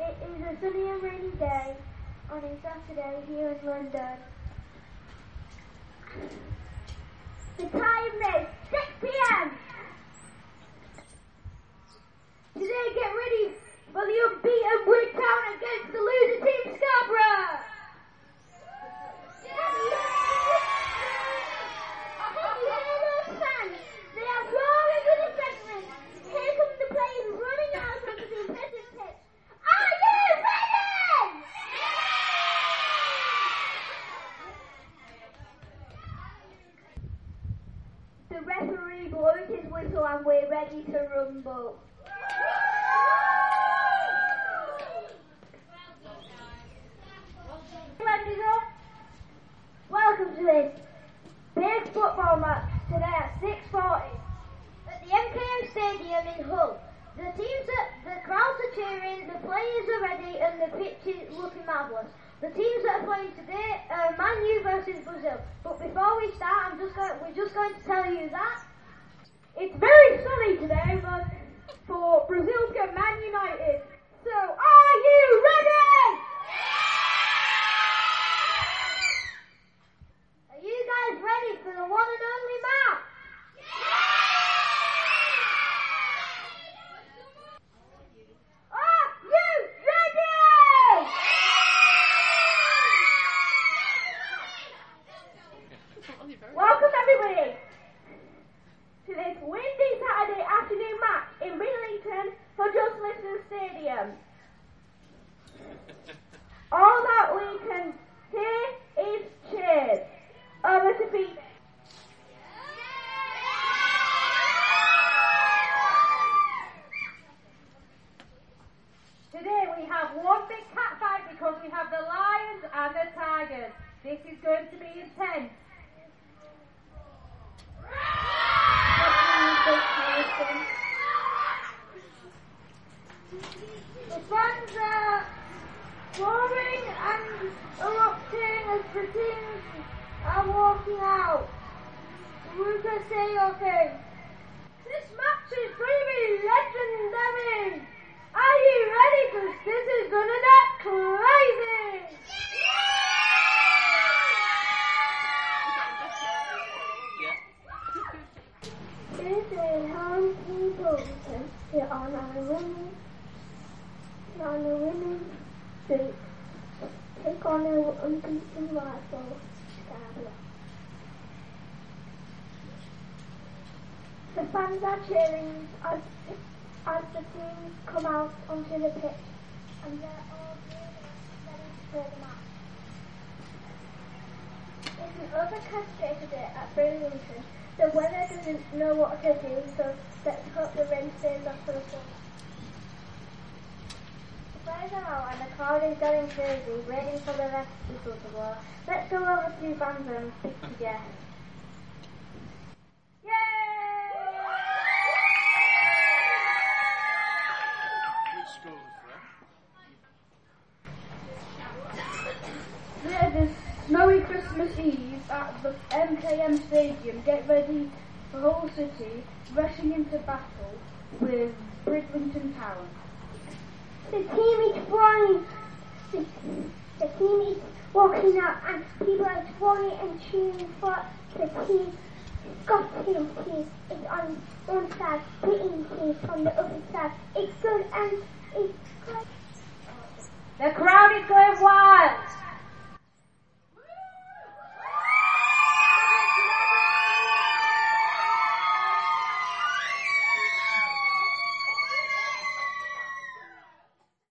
It is a sunny and rainy day on a Saturday here in London. The time is 6 p.m. Today get ready for the unbeaten Wood Town against the loser team Scarborough. Can you hear those fans? They are roaring with excitement. Here come the players running out onto the impressive pitch. Are you ready? The referee blows his whistle and we're ready to rumble. Welcome to this big football match today at 6.40 at the MKM Stadium in Hull. The teams are, the crowds are cheering, the players are ready and the pitch is looking marvellous. The teams that are playing today are Man U versus Brazil. But before we start, I'm just going, we're just going to tell you that it's very sunny today but for Brazil to get Man United. So are you ready? Are you guys ready for the one and only match? Are you ready? Welcome everybody to this windy Saturday afternoon match in Billington for Just Listen Stadium. All that we can hear is cheers. Over to Pete. Today we have one big cat fight because we have the lions and the tigers. This is going to be intense. The fans are roaring and erupting as the teams are walking out. Ruka, say your thing. This match is be legendary. Are you ready? Because this is going to get crazy. This is how people can sit on our women, on the women's street, take on their unbeaten rival, Scarborough. The fans are cheering as, as the teams come out onto the pitch, and they're all ready play the match. It's an overcast day today at Bridlington. The weather doesn't know what to do, so let's hope the rain stays off for the sun. Are out and the crowd is going crazy, waiting for the rest of the to blow. Let's go over to Banzo and speak to is snowy Christmas Eve at the MKM Stadium. Get ready for Hull City rushing into battle with Bridlington Town. The team is flying. The, the team is walking out and people are swarming and cheering for the team. Scotland team is on one side, Britain team on the other side. It's good and it's good. The crowd is going wild